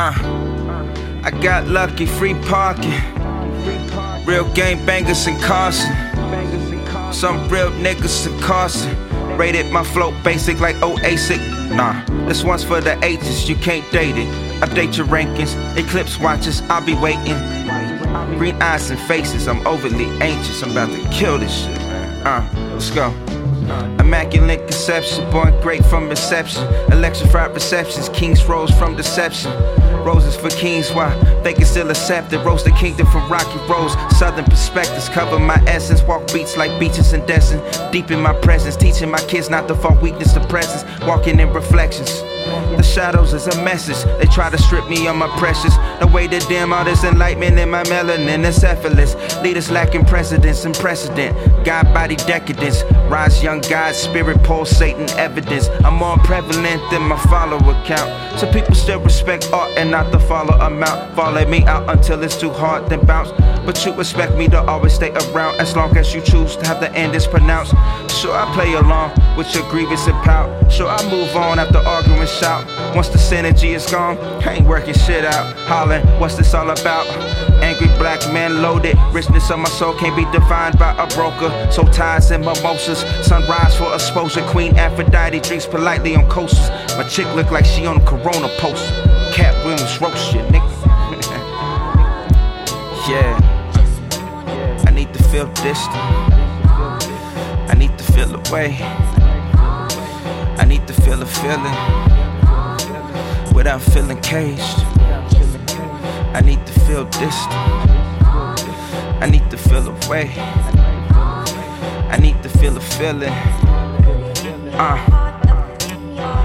Uh, I got lucky, free parking. Real gang bangers in Carson. Some real niggas in Carson. Rated my flow basic like ASIC. Nah, this one's for the ages, you can't date it. Update your rankings, eclipse watches, I'll be waiting. Green eyes and faces, I'm overly anxious. I'm about to kill this shit, man. Uh, let's go. Immaculate conception, born great from inception. Electrified receptions, kings rose from deception. Roses for kings, why they can still accept it. Rose the kingdom from rocky roads. Southern perspectives cover my essence. Walk beats like beaches and Destin. Deep in my presence, teaching my kids not to fall weakness to presence. Walking in reflections. The shadows is a message. They try to strip me of my precious. The way to dim all this enlightenment in my melanin effortless. Leaders lacking precedence and precedent. God body decadence. Rise young God, spirit pulsating evidence. I'm more prevalent than my follower count. So people still respect art and not the follow amount. Follow me out until it's too hard, then bounce. But you expect me to always stay around as long as you choose to have the end is pronounced. Sure, I play along with your grievance and pout. Sure, I move on after arguing shout. Once the synergy is gone, I ain't working shit out. Hollering, what's this all about? Angry black man loaded. Richness of my soul can't be defined by a broker. So ties and mimosas. Sunrise for exposure. Queen Aphrodite drinks politely on coasters. My chick look like she on a Corona post. Katt Williams roast shit, nigga. yeah. I need to feel distant. I need to feel away. I need to feel a feeling without feeling caged. I need to feel distant. I need to feel away. I need to feel a feeling. Uh.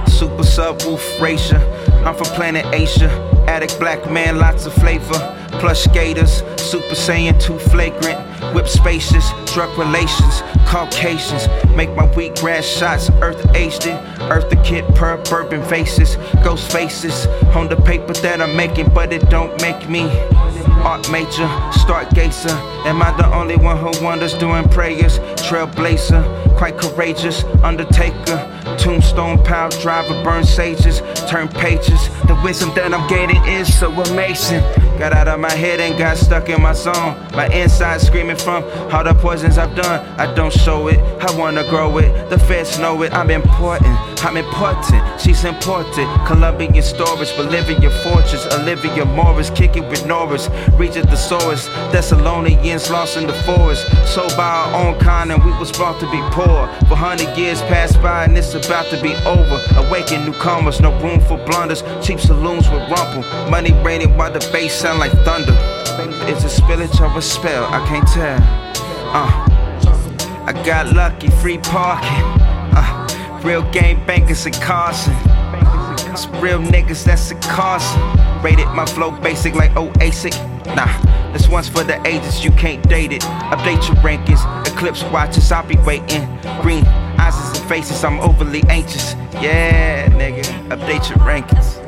Super subwoof racer. I'm from planet Asia. Addict black man, lots of flavor. Plush skaters, Super Saiyan, too flagrant. Whip spacious, drug relations, Caucasians. Make my wheatgrass shots, earth aged it. Earth the kid, per bourbon faces, ghost faces. On the paper that I'm making, but it don't make me. Art major, stargazer. Am I the only one who wonders doing prayers? Trailblazer, quite courageous. Undertaker, tombstone pile driver, burn sages, turn pages. The wisdom that I'm gaining is so amazing. Got out of my head and got stuck in my zone. My inside screaming from all the poisons I've done. I don't show it, I wanna grow it. The feds know it, I'm important. I'm important, she's imported. Colombian storage, Bolivia fortress. Olivia Morris, kicking with Norris. Regis Thesaurus, Thessalonians lost in the forest. So by our own kind, and we was brought to be poor. For hundred years passed by, and it's about to be over. Awaken newcomers, no room for blunders. Cheap saloons with rumple. Money raining while the bass sound like thunder. It's a spillage or a spell, I can't tell. Uh, I got lucky, free parking. Uh, real game bankers in Carson. It's real niggas that's in Carson. Rated my flow basic like ASIC. Nah, this one's for the ages, you can't date it. Update your rankings, eclipse watches, I'll be waiting. Green eyes and faces, I'm overly anxious. Yeah, nigga, update your rankings.